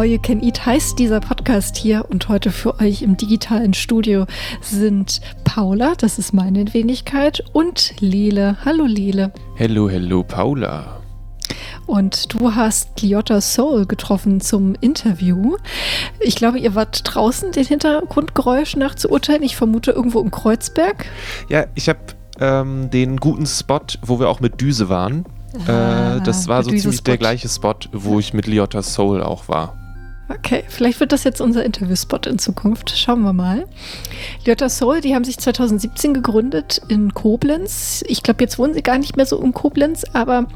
All You Can Eat heißt dieser Podcast hier und heute für euch im digitalen Studio sind Paula, das ist meine Wenigkeit, und Lele. Hallo Lele. Hello, hello Paula. Und du hast Liotta Soul getroffen zum Interview. Ich glaube, ihr wart draußen, den Hintergrundgeräusch nach zu urteilen. Ich vermute irgendwo im Kreuzberg. Ja, ich habe ähm, den guten Spot, wo wir auch mit Düse waren. Ah, äh, das war so ziemlich der gleiche Spot, wo ich mit Liotta Soul auch war. Okay, vielleicht wird das jetzt unser Interviewspot in Zukunft. Schauen wir mal. Liotta Soul, die haben sich 2017 gegründet in Koblenz. Ich glaube, jetzt wohnen sie gar nicht mehr so in Koblenz, aber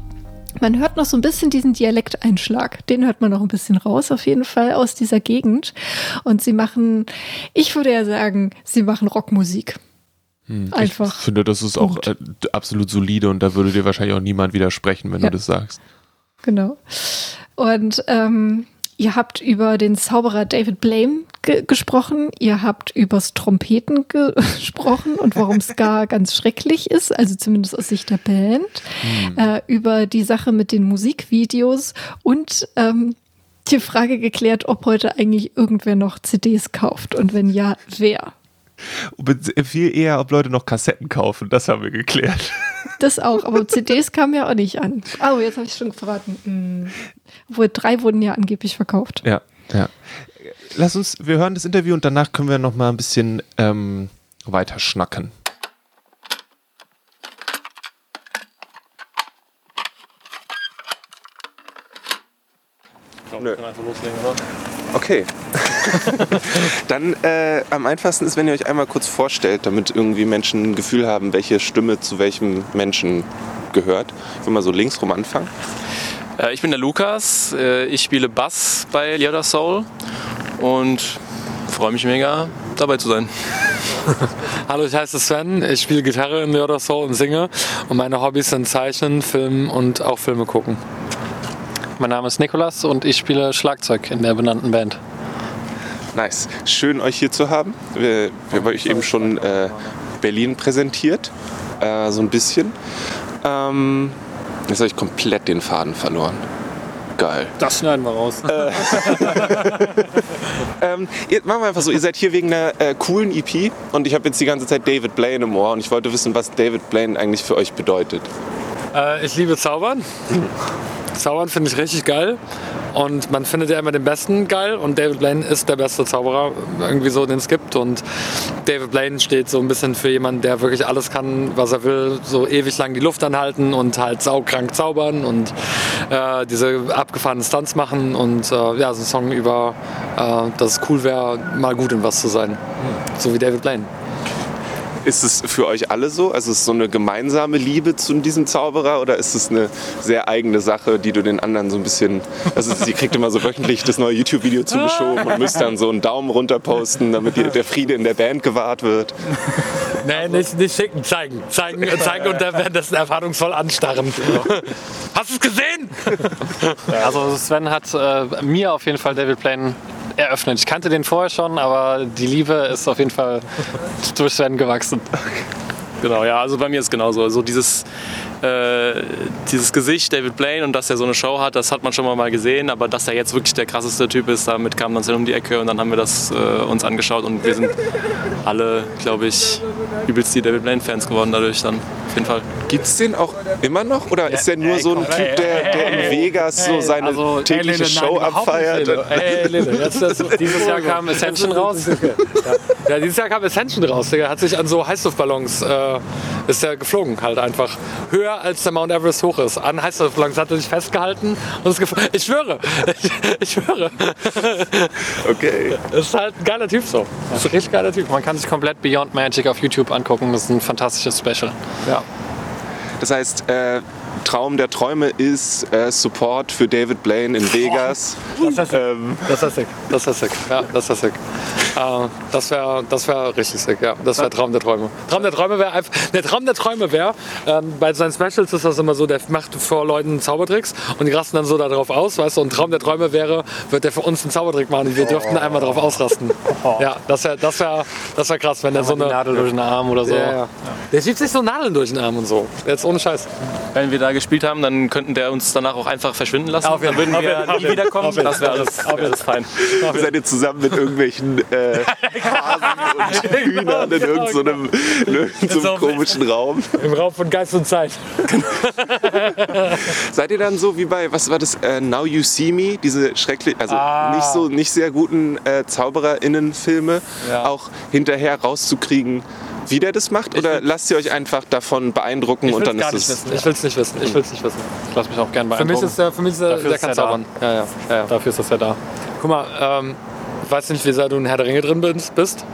man hört noch so ein bisschen diesen Dialekteinschlag. Den hört man noch ein bisschen raus, auf jeden Fall aus dieser Gegend. Und sie machen, ich würde ja sagen, sie machen Rockmusik. Hm, Einfach. Ich finde, das ist auch äh, absolut solide und da würde dir wahrscheinlich auch niemand widersprechen, wenn ja. du das sagst. Genau. Und ähm, ihr habt über den Zauberer David Blame ge gesprochen, ihr habt übers Trompeten ge gesprochen und warum Ska ganz schrecklich ist, also zumindest aus Sicht der Band, hm. äh, über die Sache mit den Musikvideos und ähm, die Frage geklärt, ob heute eigentlich irgendwer noch CDs kauft und wenn ja, wer. Viel eher, ob Leute noch Kassetten kaufen, das haben wir geklärt. Das auch, aber CDs kamen ja auch nicht an. Oh, jetzt habe ich schon verraten. Mhm. Obwohl drei wurden ja angeblich verkauft. Ja, ja. Lass uns, wir hören das Interview und danach können wir noch mal ein bisschen ähm, weiter schnacken. Nö. Einfach loslegen, oder? Okay. Dann äh, am einfachsten ist, wenn ihr euch einmal kurz vorstellt, damit irgendwie Menschen ein Gefühl haben, welche Stimme zu welchem Menschen gehört. Ich will mal so linksrum anfangen. Äh, ich bin der Lukas. Äh, ich spiele Bass bei Yoda Soul und freue mich mega, dabei zu sein. Hallo, ich heiße Sven. Ich spiele Gitarre in Yoda Soul und singe. Und meine Hobbys sind Zeichnen, Filmen und auch Filme gucken. Mein Name ist Nikolas und ich spiele Schlagzeug in der benannten Band. Nice. Schön, euch hier zu haben. Wir, wir haben euch eben schon äh, Berlin präsentiert, äh, so ein bisschen. Ähm, jetzt habe ich komplett den Faden verloren. Geil. Das schneiden wir raus. Äh, ähm, machen wir einfach so, ihr seid hier wegen einer äh, coolen EP und ich habe jetzt die ganze Zeit David Blaine im Ohr und ich wollte wissen, was David Blaine eigentlich für euch bedeutet. Äh, ich liebe Zaubern. Zaubern finde ich richtig geil. Und man findet ja immer den Besten geil. Und David Blaine ist der beste Zauberer, irgendwie so, den es gibt. Und David Blaine steht so ein bisschen für jemanden, der wirklich alles kann, was er will. So ewig lang die Luft anhalten und halt saukrank zaubern und äh, diese abgefahrenen Stunts machen. Und äh, ja, so ein Song über, äh, dass es cool wäre, mal gut in was zu sein. So wie David Blaine. Ist es für euch alle so? Also ist es so eine gemeinsame Liebe zu diesem Zauberer oder ist es eine sehr eigene Sache, die du den anderen so ein bisschen. Also sie kriegt immer so wöchentlich das neue YouTube-Video zugeschoben und müsst dann so einen Daumen runter posten, damit der Friede in der Band gewahrt wird. Nee, nicht, nicht schicken, zeigen. Zeigen, zeigen und dann werden das erwartungsvoll anstarren. Hast du es gesehen? Also Sven hat äh, mir auf jeden Fall David Plane eröffnet. Ich kannte den vorher schon, aber die Liebe ist auf jeden Fall durch Sven gewachsen. Genau, ja, also bei mir ist es genauso. Also dieses, äh, dieses Gesicht David Blaine und dass er so eine Show hat, das hat man schon mal gesehen, aber dass er jetzt wirklich der krasseste Typ ist, damit kam dann um die Ecke und dann haben wir das äh, uns angeschaut und wir sind alle, glaube ich, übelst die David Blaine-Fans geworden dadurch dann, auf jeden Fall. Gibt es den auch immer noch oder ist der nur so ein Typ, der, der in Vegas so seine also, tägliche ey, Lille, Show nein, abfeiert? Ey, Lille, jetzt, das, dieses Jahr kam Ascension raus. Ja, dieses Jahr kam Ascension raus. Der hat sich an so Heißluftballons äh, ist er geflogen, halt einfach höher als der Mount Everest hoch ist. An Heißluftballons hat er sich festgehalten und ist geflogen. Ich schwöre, ich, ich schwöre. Okay. Das ist halt ein geiler Typ so. Das ist ein richtig geiler Typ. Man kann sich komplett Beyond Magic auf YouTube angucken. Das ist ein fantastisches Special. Ja. Das heißt, äh, Traum der Träume ist äh, Support für David Blaine in Vegas. Das ist ähm. Das ist sick. Das ist sick. Ja, das ist sick. Äh, das wäre das wär richtig sick, ja. Das wäre Traum der Träume. Traum der Träume wäre einfach. Der Traum der Träume wäre, ähm, bei seinen Specials ist das immer so, der macht vor Leuten Zaubertricks und die rasten dann so darauf aus, weißt du, und Traum der Träume wäre, wird der für uns einen Zaubertrick machen und wir dürften einmal darauf ausrasten. Ja, das wäre das wär, das wär krass, wenn der so eine. Nadel durch den Arm oder so. Ja, ja. Der schiebt sich so Nadeln durch den Arm und so. Jetzt ohne Scheiß. Wenn wir da gespielt haben, dann könnten der uns danach auch einfach verschwinden lassen. Auf dann würden Fall. wir Auf nie wiederkommen. Auf Das wäre alles, wär alles fein. Seid ihr zusammen mit irgendwelchen äh, Hasen und Hühnern in irgendeinem so in irgendeinem so komischen Raum? Im Raum von Geist und Zeit. Seid ihr dann so wie bei, was war das, äh, Now You See Me, diese schrecklich, also Ah. nicht so, nicht sehr guten äh, ZaubererInnen-Filme, Ja. auch hinterher rauszukriegen, wie der das macht? Oder lasst ihr euch einfach davon beeindrucken Ich und will dann ist nicht es. wissen. Ich will es nicht wissen. Ich will es nicht wissen. Ich lasse mich auch gerne Für mich beeindrucken. ist der, für mich ist der, Dafür der ist kann er da. zaubern. Ja, ja, ja, ja. Dafür ist das ja da. Guck mal, ähm, weiß nicht, wie sehr du in Herr der Ringe drin bist. bist.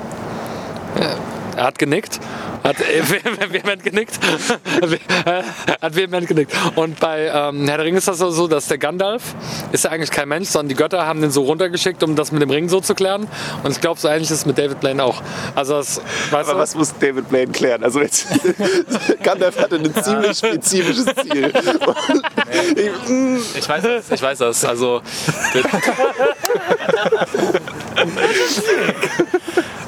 Ja, Er hat genickt. Hat vehement genickt. hat vehement genickt. Und bei ähm, Herr der Ringe ist das so, dass der Gandalf ist ja eigentlich kein Mensch, sondern die Götter haben den so runtergeschickt, um das mit dem Ring so zu klären. Und ich glaube, so ähnlich ist es mit David Blaine auch. Also, das, weißt Aber du, was muss David Blaine klären? Also jetzt, Gandalf hatte ein ziemlich spezifisches Ziel. Ich, mm, Ich weiß das. Ich weiß das. Also,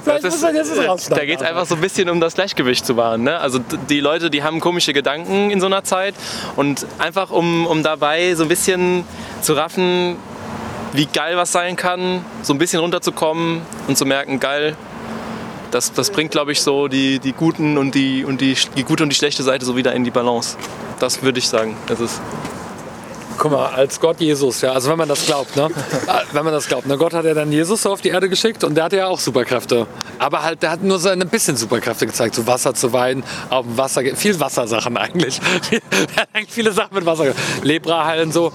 vielleicht muss man jetzt was da rausschneiden. geht es einfach so ein bisschen um das Gleichgewicht zu wahren. Ne? Also die Leute, die haben komische Gedanken in so einer Zeit und einfach um, um dabei so ein bisschen zu raffen, wie geil was sein kann, so ein bisschen runterzukommen und zu merken, geil, das, das bringt, glaube ich, so die, die guten und die, und die, die gute und die schlechte Seite so wieder in die Balance. Das würde ich sagen. Das ist Guck mal, als Gott Jesus, ja, also wenn man das glaubt, ne? Wenn man das glaubt, ne? Gott hat ja dann Jesus so auf die Erde geschickt und der hatte ja auch Superkräfte. Aber halt, der hat nur so ein bisschen Superkräfte gezeigt, so Wasser zu weiden, auf dem Wasser, viel Wassersachen eigentlich. er hat eigentlich viele Sachen mit Wasser, Lepra heilen so.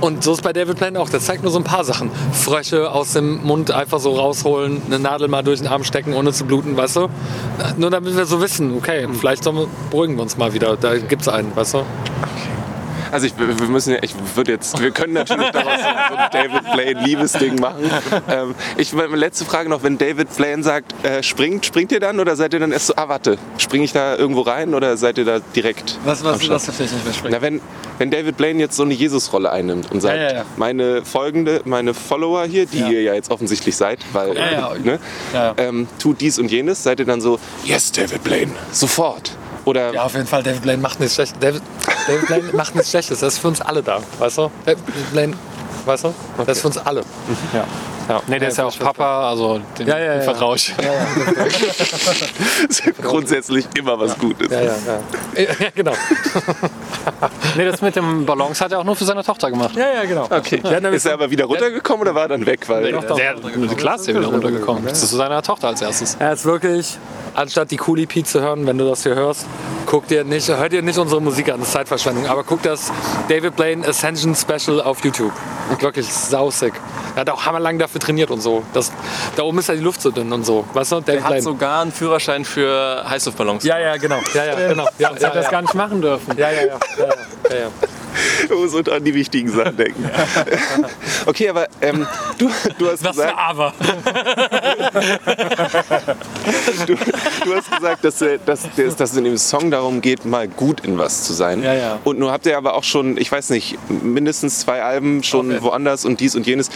Und so ist bei David Blaine auch, der zeigt nur so ein paar Sachen. Frösche aus dem Mund einfach so rausholen, eine Nadel mal durch den Arm stecken, ohne zu bluten, weißt du? Nur damit wir so wissen, okay, vielleicht sollen wir, beruhigen wir uns mal wieder, da gibt's einen, weißt du? Also ich, wir müssen ja, ich würde jetzt, wir können natürlich daraus so ein David Blaine Liebesding machen. Ähm, ich meine letzte Frage noch, wenn David Blaine sagt, äh, springt, springt ihr dann oder seid ihr dann erst so, ah warte, springe ich da irgendwo rein oder seid ihr da direkt? Was, was, was verstehe ich nicht mehr sprechen? Na, wenn, wenn David Blaine jetzt so eine Jesus-Rolle einnimmt und sagt, Ja, ja, ja. meine folgende, meine Follower hier, die Ja. ihr ja jetzt offensichtlich seid, weil Ja, ja. Ne. Ähm, tut dies und jenes, seid ihr dann so, yes, David Blaine, sofort. Oder Ja, auf jeden Fall. David Blaine macht nichts Schlechtes. David, David Blaine macht nichts Schlechtes. Das ist für uns alle da, weißt du? David Blaine, weißt du? Das ist für uns alle. Ja. Ja. Nee, der ist ja auch Papa, also den, Ja, ja, ja. vertraue ich. ist grundsätzlich immer was Gutes. Ja, ja, ja. Ja, genau. Nee, das mit dem Ballons hat er auch nur für seine Tochter gemacht. Ja, ja, genau. Okay. Ja, Ist er aber wieder runtergekommen oder war er dann weg? Weil, Der, ist der wieder runtergekommen. Das ist zu seiner Tochter als erstes. Er ist wirklich, anstatt die EP zu hören, wenn du das hier hörst, guck dir nicht, hör dir nicht unsere Musik an, das ist Zeitverschwendung, aber guck das David Blaine Ascension Special auf YouTube. Wirklich sausick. Er hat auch hammerlang dafür trainiert und so. Das, da oben ist ja die Luft so dünn und so. Weißt du, David Er hat sogar einen Führerschein für Heißluftballons. ja, ja, genau. Ja, ja, genau. Ja, Er ja, hat das ja. gar nicht machen dürfen. Ja, ja, ja. ja, ja, ja, Du musst und an die wichtigen Sachen denken. Okay, aber ähm, du, du, hast Was gesagt, Aber. du, du hast gesagt, dass, dass, dass, dass es in dem Song darum geht, mal gut in was zu sein. Ja, ja. Und nun habt ihr aber auch schon, ich weiß nicht, mindestens zwei Alben schon Okay. woanders und dies und jenes.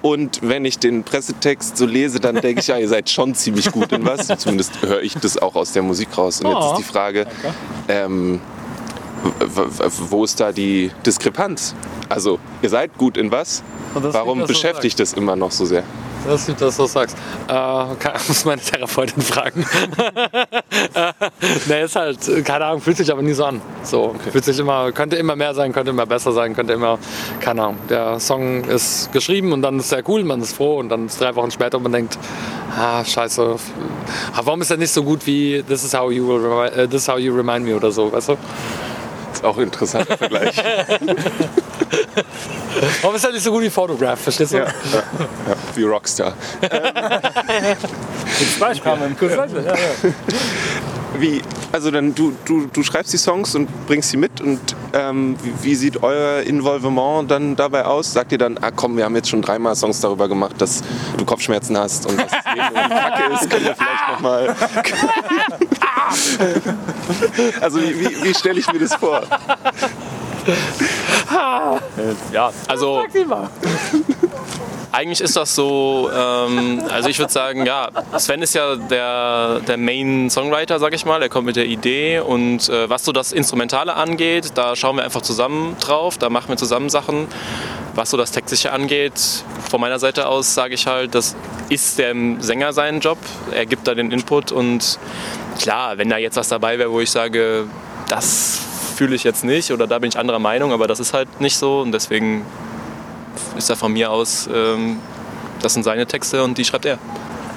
Und wenn ich den Pressetext so lese, dann denke ich, ja, ihr seid schon ziemlich gut in was. Zumindest höre ich das auch aus der Musik raus. Und jetzt Oh. ist die Frage, ähm, w- w- wo ist da die Diskrepanz? Also, ihr seid gut in was? Warum liegt, beschäftigt das immer noch so sehr? Das ist, dass du das sagst. Äh, kann, muss meine Therapeutin fragen. äh, ne, ist halt, keine Ahnung, fühlt sich aber nie so an. So, fühlt sich immer, könnte immer mehr sein, könnte immer besser sein, könnte immer, keine Ahnung. Der Song ist geschrieben und dann ist er cool, man ist froh und dann ist drei Wochen später und man denkt, ah, scheiße, ah, warum ist er nicht so gut wie This is how you, will remi- äh, this is how you remind me oder so, weißt du? Ist auch ein interessanter Vergleich. Warum ist er nicht so gut wie Photograph, verstehst du? ja, ja, ja, wie Rockstar. Beispiel. Gutes Beispiel, ja, ja. Wie, also dann du, du, du schreibst die Songs und bringst sie mit und ähm, wie, wie sieht euer Involvement dann dabei aus? Sagt ihr dann, ah komm, wir haben jetzt schon dreimal Songs darüber gemacht, dass du Kopfschmerzen hast und dass das Leben Kacke ist, können wir vielleicht nochmal... also wie, wie, wie stelle ich mir das vor? Ja, also Eigentlich ist das so, ähm, also ich würde sagen, ja, Sven ist ja der, der Main-Songwriter, sag ich mal, er kommt mit der Idee und äh, was so das Instrumentale angeht, da schauen wir einfach zusammen drauf, da machen wir zusammen Sachen. Was so das Textische angeht, von meiner Seite aus sage ich halt, das ist dem Sänger sein Job, er gibt da den Input und klar, wenn da jetzt was dabei wäre, wo ich sage, das fühle ich jetzt nicht oder da bin ich anderer Meinung, aber das ist halt nicht so und deswegen ist da von mir aus, ähm, das sind seine Texte und die schreibt er.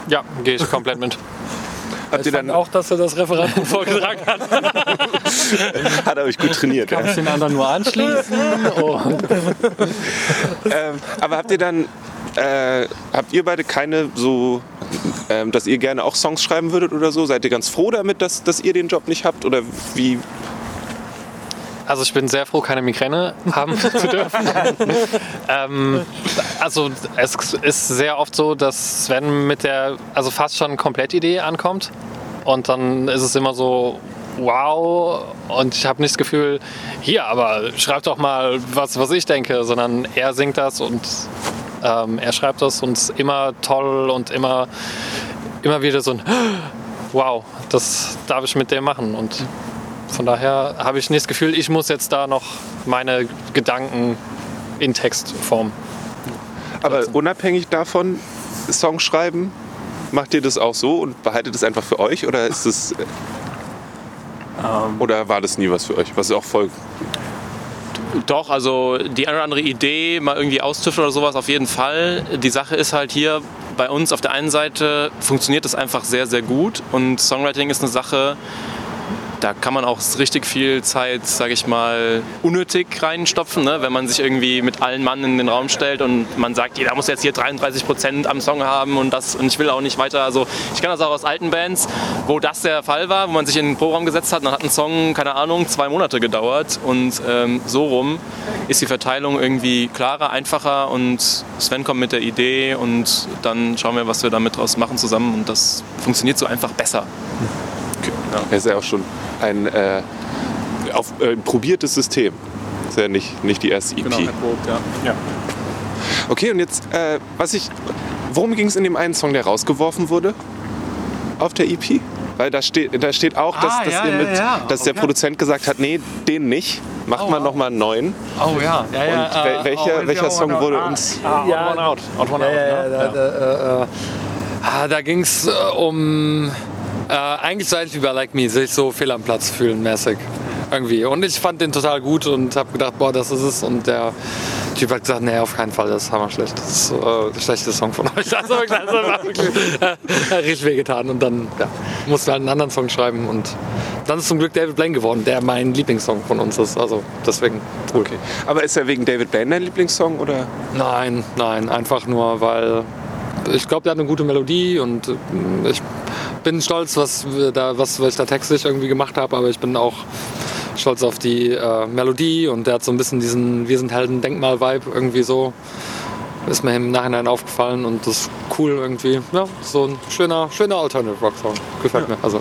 Ja, gehe ich komplett mit. Habt ihr dann, auch, dass er das Referat vorgetragen hat. hat er euch gut trainiert. Ja. den anderen nur anschließen. Oh. Ähm, aber habt ihr dann, äh, habt ihr beide keine so, ähm, dass ihr gerne auch Songs schreiben würdet oder so? Seid ihr ganz froh damit, dass, dass ihr den Job nicht habt? Oder wie? Also ich bin sehr froh, keine Migräne haben zu dürfen. ähm, also es ist sehr oft so, dass Sven mit der, also fast schon Komplettidee ankommt und dann ist es immer so, wow und ich habe nicht das Gefühl, hier, aber schreib doch mal was, was ich denke, sondern er singt das und ähm, er schreibt das und ist immer toll und immer, immer wieder so ein wow, das darf ich mit dem machen und von daher habe ich nicht das Gefühl, ich muss jetzt da noch meine Gedanken in Textform. Aber unabhängig davon, Songs schreiben, macht ihr das auch so und behaltet es einfach für euch? Oder ist es. äh, Oder war das nie was für euch? Was ist auch voll. Doch, also die eine oder andere Idee, mal irgendwie austüfteln oder sowas auf jeden Fall. Die Sache ist halt hier bei uns auf der einen Seite funktioniert es einfach sehr, sehr gut und Songwriting ist eine Sache, da kann man auch richtig viel Zeit, sage ich mal, unnötig reinstopfen, ne? wenn man sich irgendwie mit allen Mann in den Raum stellt und man sagt, jeder muss jetzt hier 33 Prozent am Song haben und das und ich will auch nicht weiter. Also ich kenne das auch aus alten Bands, wo das der Fall war, wo man sich in den Programm gesetzt hat, dann hat ein Song, keine Ahnung, zwei Monate gedauert und ähm, so rum ist die Verteilung irgendwie klarer, einfacher und Sven kommt mit der Idee und dann schauen wir, was wir damit draus machen zusammen und das funktioniert so einfach besser. Er ist ja auch schon ein äh, auf, äh, probiertes System. Ist ja nicht, nicht die erste EP. Okay, und jetzt, äh, was ich. Worum ging es in dem einen Song, der rausgeworfen wurde? Auf der EP? Weil da steht, da steht auch, dass, Ah, dass, ja, ihr ja, mit, ja. dass der Okay. Produzent gesagt hat, nee, den nicht. Macht Oh, mal wow. noch mal einen neuen. Oh ja, ja, ja. Und wel- welcher, welcher Song wurde uns... Ja, One Out. Out, one Ja, out, ja, ja, ne? da, da, äh, äh, ah, da ging es äh, um. Äh, eigentlich so ähnlich wie bei Like Me, sich so fehl am Platz fühlen mäßig. Irgendwie. Und ich fand den total gut und habe gedacht, boah, das ist es. Und der Typ hat gesagt, nee, auf keinen Fall, das ist hammerschlecht. Das ist äh, der schlechteste Song von euch. Also wirklich, das war wirklich äh, richtig wehgetan. Und dann ja, mussten wir halt einen anderen Song schreiben. Und dann ist zum Glück David Blaine geworden, der mein Lieblingssong von uns ist. Also deswegen cool. Okay. Aber ist er wegen David Blaine dein Lieblingssong? Oder? Nein, nein, einfach nur, weil ich glaube, der hat eine gute Melodie und äh, ich bin stolz, was, da, was, was ich da textlich irgendwie gemacht habe, aber ich bin auch stolz auf die äh, Melodie und der hat so ein bisschen diesen Wir sind Helden-Denkmal-Vibe irgendwie so. Ist mir im Nachhinein aufgefallen und das ist cool irgendwie. Ja, so ein schöner, schöner Alternative-Rock-Song. Gefällt mir. Also,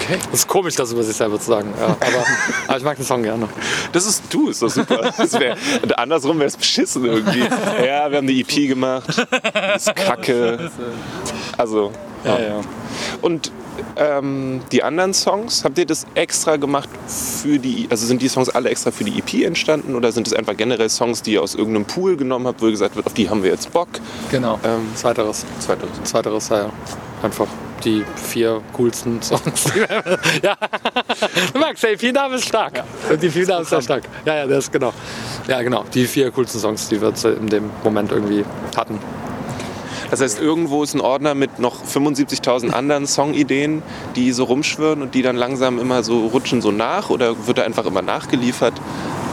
Okay. das ist komisch, das über sich selber zu sagen. Ja, aber, aber ich mag den Song gerne. Das ist du, ist doch super. Wär, andersrum wäre es beschissen irgendwie. Ja, wir haben die EP gemacht. Das ist kacke. Also, ja. Und ähm, die anderen Songs, habt ihr das extra gemacht für die, also sind die Songs alle extra für die EP entstanden oder sind es einfach generell Songs, die ihr aus irgendeinem Pool genommen habt, wo ihr gesagt habt, auf die haben wir jetzt Bock? Genau. Ähm, Zweiteres. Zweiteres. Zweiteres, ja, ja. Einfach die vier coolsten Songs. die wir- ja, du magst, ey, vier Namen ist stark. Die vier Namen ist sehr stark. Ja, ja, das ist genau. Ja, genau. Die vier coolsten Songs, die wir in dem Moment irgendwie hatten. Das heißt, irgendwo ist ein Ordner mit noch 75.000 anderen Songideen, die so rumschwirren und die dann langsam immer so rutschen so nach oder wird da einfach immer nachgeliefert?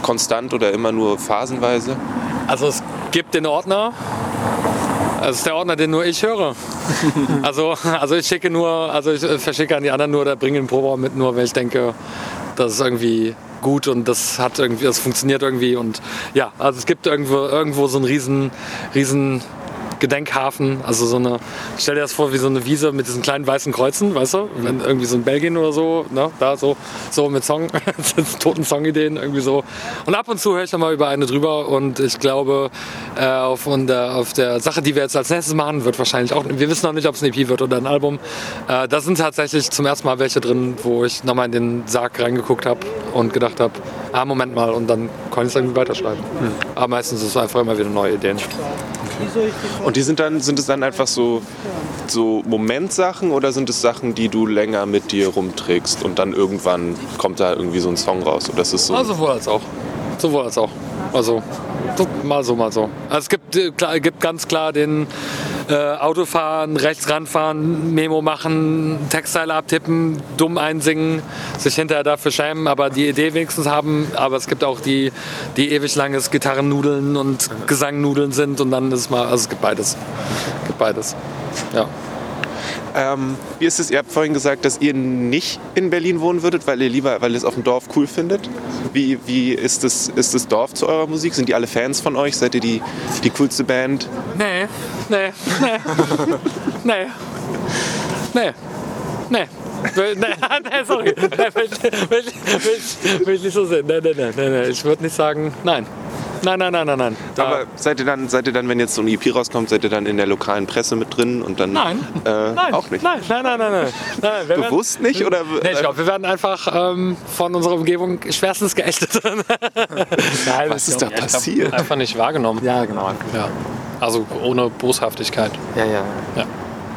Konstant oder immer nur phasenweise? Also es gibt den Ordner. Das ist der Ordner, den nur ich höre. Also, also ich schicke nur, also ich äh, verschicke an die anderen nur oder bringe den Proberaum mit, nur wenn ich denke, das ist irgendwie gut und das hat irgendwie, das funktioniert irgendwie und ja, also es gibt irgendwo, irgendwo so einen riesen, riesen Gedenkhafen, also so eine, stell dir das vor wie so eine Wiese mit diesen kleinen weißen Kreuzen, weißt du? Wenn irgendwie so in Belgien oder so, ne, da so, so mit Song, toten Songideen irgendwie so. Und ab und zu höre ich dann mal über eine drüber und ich glaube, äh, auf, von der, auf der Sache, die wir jetzt als nächstes machen, wird wahrscheinlich auch, wir wissen noch nicht, ob es ein EP wird oder ein Album. Äh, da sind tatsächlich zum ersten Mal welche drin, wo ich nochmal in den Sarg reingeguckt habe und gedacht habe, ah, Moment mal, und dann konnte ich es irgendwie weiterschreiben. Aber meistens ist es einfach immer wieder neue Ideen. Und die sind dann, sind es dann einfach so, so Momentsachen oder sind es Sachen, die du länger mit dir rumträgst und dann irgendwann kommt da irgendwie so ein Song raus? Oder ist es so? Ah, sowohl als auch. Sowohl als auch. Also, so, mal so, mal so. Also es gibt, äh, klar, gibt ganz klar den äh, Autofahren, rechts ranfahren, Memo machen, Textteile abtippen, dumm einsingen, sich hinterher dafür schämen, aber die Idee wenigstens haben. Aber es gibt auch die, die ewig langes Gitarrennudeln und Gesangnudeln sind und dann ist es mal, also es gibt beides. Es gibt beides. Ja. Ähm, wie ist es? Ihr habt vorhin gesagt, dass ihr nicht in Berlin wohnen würdet, weil ihr lieber, weil ihr es auf dem Dorf cool findet. Wie, wie ist, das, ist das Dorf zu eurer Musik? Sind die alle Fans von euch? Seid ihr die, die coolste Band? Nee, nee, nee, nee, nee, nee. Nee, nee, sorry. Nee, will, will, will, will ich nicht so sehen. Nee, nee, nee, nee, nee. Ich würde nicht sagen, nein. Nein, nein, nein, nein, nein. Da, Aber seid ihr, dann, seid ihr dann, wenn jetzt so ein EP rauskommt, seid ihr dann in der lokalen Presse mit drin und dann nein. äh, nein. auch nicht? Nein, nein, nein, nein. nein. nein wir werden- Bewusst nicht oder? Nee, ich glaube, wir werden einfach ähm, von unserer Umgebung schwerstens geächtet. Nein, was ist da glaub- passiert? Einfach nicht wahrgenommen. Ja, genau. Ja. Also ohne Boshaftigkeit. Ja, ja. Ja.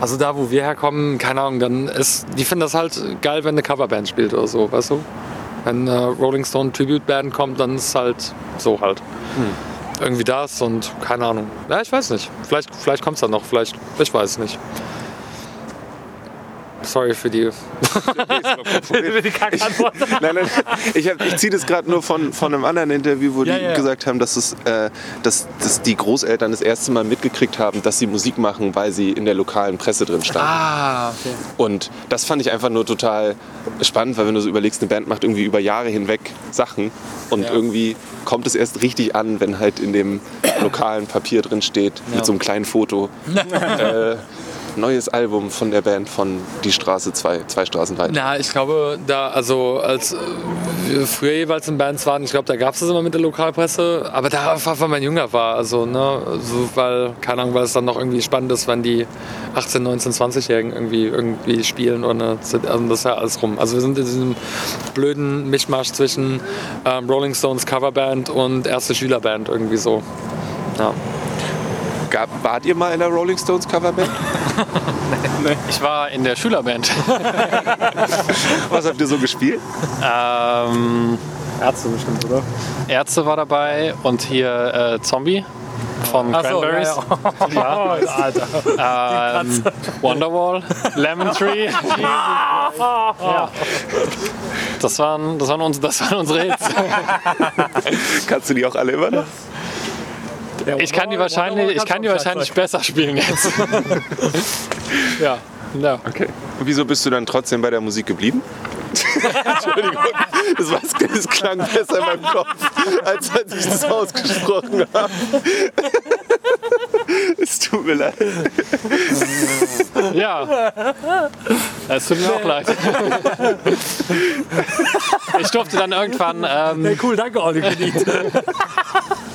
Also da, wo wir herkommen, keine Ahnung, dann ist, die finden das halt geil, wenn eine Coverband spielt oder so, weißt du? Wenn eine Rolling Stone Tribute Band kommt, dann ist es halt so halt. Irgendwie das und keine Ahnung. Ja, ich weiß nicht. Vielleicht, vielleicht kommt es dann noch, vielleicht, ich weiß es nicht. Sorry für die, für die Kackantwort. Nein, nein, ich, hab- ich ziehe das gerade nur von, von einem anderen Interview, wo Ja, die ja. gesagt haben, dass, es, äh, dass, dass die Großeltern das erste Mal mitgekriegt haben, dass sie Musik machen, weil sie in der lokalen Presse drin standen. Ah, okay. Und das fand ich einfach nur total spannend, weil wenn du so überlegst, eine Band macht irgendwie über Jahre hinweg Sachen und Ja. irgendwie kommt es erst richtig an, wenn halt in dem lokalen Papier drin steht, Ja. mit so einem kleinen Foto. äh, neues Album von der Band von Die Straße zwei, zwei Straßen weiter. Na, ich glaube, da, also als äh, wir früher jeweils in Bands waren, ich glaube, da gab es das immer mit der Lokalpresse, aber da einfach, weil man jünger war, also, ne, so, weil, keine Ahnung, weil es dann noch irgendwie spannend ist, wenn die 18, 19, 20-Jährigen irgendwie, irgendwie spielen oder also das ist ja alles rum. Also wir sind in diesem blöden Mischmasch zwischen ähm, Rolling Stones Coverband und erste Schülerband irgendwie so. Ja. Gab, wart ihr mal in der Rolling Stones Coverband? Ich war in der Schülerband. Was habt ihr so gespielt? ähm, Ärzte bestimmt, oder? Ärzte war dabei und hier äh, Zombie von Cranberries. ja. Alter. Ähm, Wonderwall, Lemon Tree. ja. Das waren, das, waren uns, das waren unsere Hits. Kannst du die auch alle immer noch? Ich kann die wahrscheinlich, ich kann die wahrscheinlich besser spielen jetzt. ja. ja. Okay. Und wieso bist du dann trotzdem bei der Musik geblieben? Entschuldigung, das, war, das klang besser in meinem Kopf, als als ich das ausgesprochen habe. Es tut mir leid. Ja. Es tut mir auch leid. Ich durfte dann irgendwann, ähm, Cool, danke Olli für die.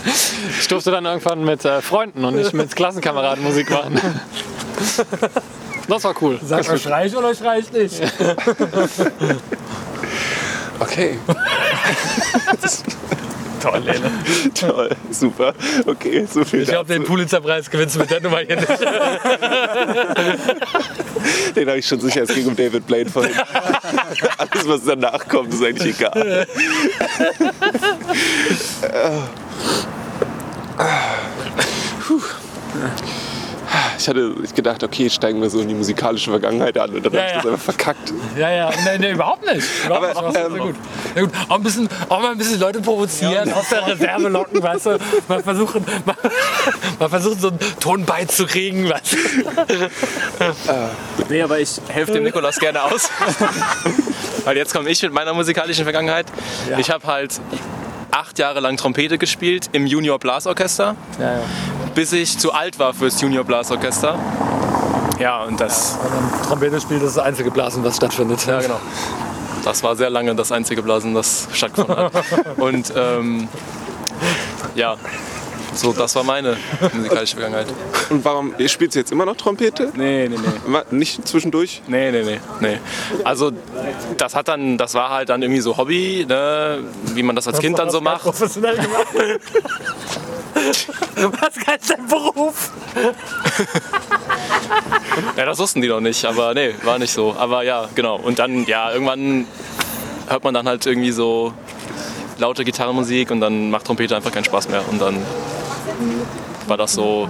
ich durfte dann irgendwann mit äh, Freunden und nicht mit Klassenkameraden Musik machen. Das war cool. Sag mal, schrei ich oder schrei ich nicht? Okay. Toll, Lene. Toll, super. Okay, so viel Ich glaube, den. Pulitzerpreis gewinnst du mit der Nummer hier nicht. Den habe ich schon sicher, es ging um David Blaine vorhin. Alles, was danach kommt, ist eigentlich egal. Ich hatte gedacht, okay, steigen wir so in die musikalische Vergangenheit an und dann Ja, habe ich das ja. einfach verkackt. Ja, ja, nee, nee, überhaupt nicht. Überhaupt Aber, nicht. Das war ähm, sehr gut. Ja, gut. Auch, ein bisschen, auch mal ein bisschen Leute provozieren, aus der Reserve locken, weißt du. Mal versuchen, mal, mal versuchen so einen Ton beizukriegen, weißt du. Nee, aber ich helfe dem Nikolas gerne aus. Weil jetzt komme ich mit meiner musikalischen Vergangenheit. Ich habe halt acht Jahre lang Trompete gespielt im Junior Blasorchester. Ja, ja. bis ich zu alt war fürs Junior Blasorchester. Ja, und das, man Trompete spielt, ist das einzige Blasen, was stattfindet. ja, genau. das war sehr lange das einzige Blasen, das stattgefunden hat. Und ähm, ja, so, das war meine musikalische Vergangenheit. Und warum, ihr spielt jetzt immer noch Trompete? Nee, nee, nee. Nicht zwischendurch? Nee, nee, nee, nee. Also das hat dann, das war halt dann irgendwie so Hobby, ne? wie man das als Kind dann so macht. Professionell gemacht. Was ist dein Beruf? Ja, das wussten die noch nicht, aber nee, war nicht so. Aber ja, genau. Und dann, ja, irgendwann hört man dann halt irgendwie so laute Gitarrenmusik und dann macht Trompete einfach keinen Spaß mehr. Und dann war das so,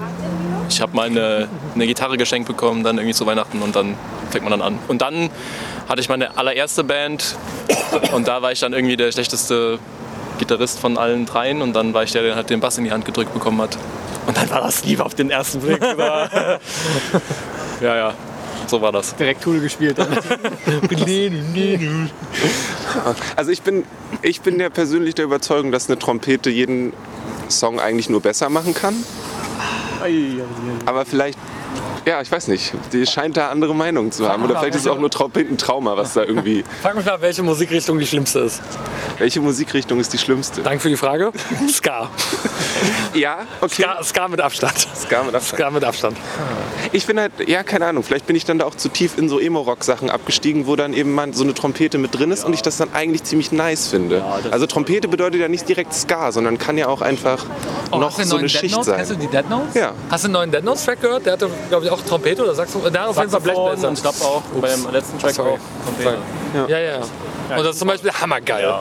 ich habe mal eine, eine Gitarre geschenkt bekommen, dann irgendwie zu Weihnachten und dann fängt man dann an. Und dann hatte ich meine allererste Band und da war ich dann irgendwie der schlechteste Gitarrist von allen dreien und dann war ich der, der halt den Bass in die Hand gedrückt bekommen hat. Und dann war das Liebe auf den ersten Blick. Ja, ja, so war das. Direkt Tool gespielt. Also ich bin, ich bin ja persönlich der Überzeugung, dass eine Trompete jeden Song eigentlich nur besser machen kann. Aber vielleicht, ja, ich weiß nicht, die scheint da andere Meinungen zu haben. Oder vielleicht ist es auch nur Trompetentrauma, was da irgendwie. Frag mich mal, welche Musikrichtung die schlimmste ist. Welche Musikrichtung ist die schlimmste? Danke für die Frage. Ska. Ja, okay. Ska, Ska mit Abstand. Ska mit Abstand. Ska mit Abstand. Ich bin halt, ja, keine Ahnung, vielleicht bin ich dann da auch zu tief in so Emo-Rock-Sachen abgestiegen, wo dann eben mal so eine Trompete mit drin ist und ich das dann eigentlich ziemlich nice finde. also Trompete bedeutet ja nicht direkt Ska, sondern kann ja auch einfach noch so eine Schicht sein. Kennst du die Dead Notes? Ja. Hast du den neuen Dead Notes Track gehört? Der hatte, glaube ich, auch Trompete oder sagst du? Der hat auf jeden Fall Blechbläser. und ich glaube auch beim letzten Track Sorry. auch. Trompete. Ja, ja, ja. Und das ist zum Beispiel hammergeil.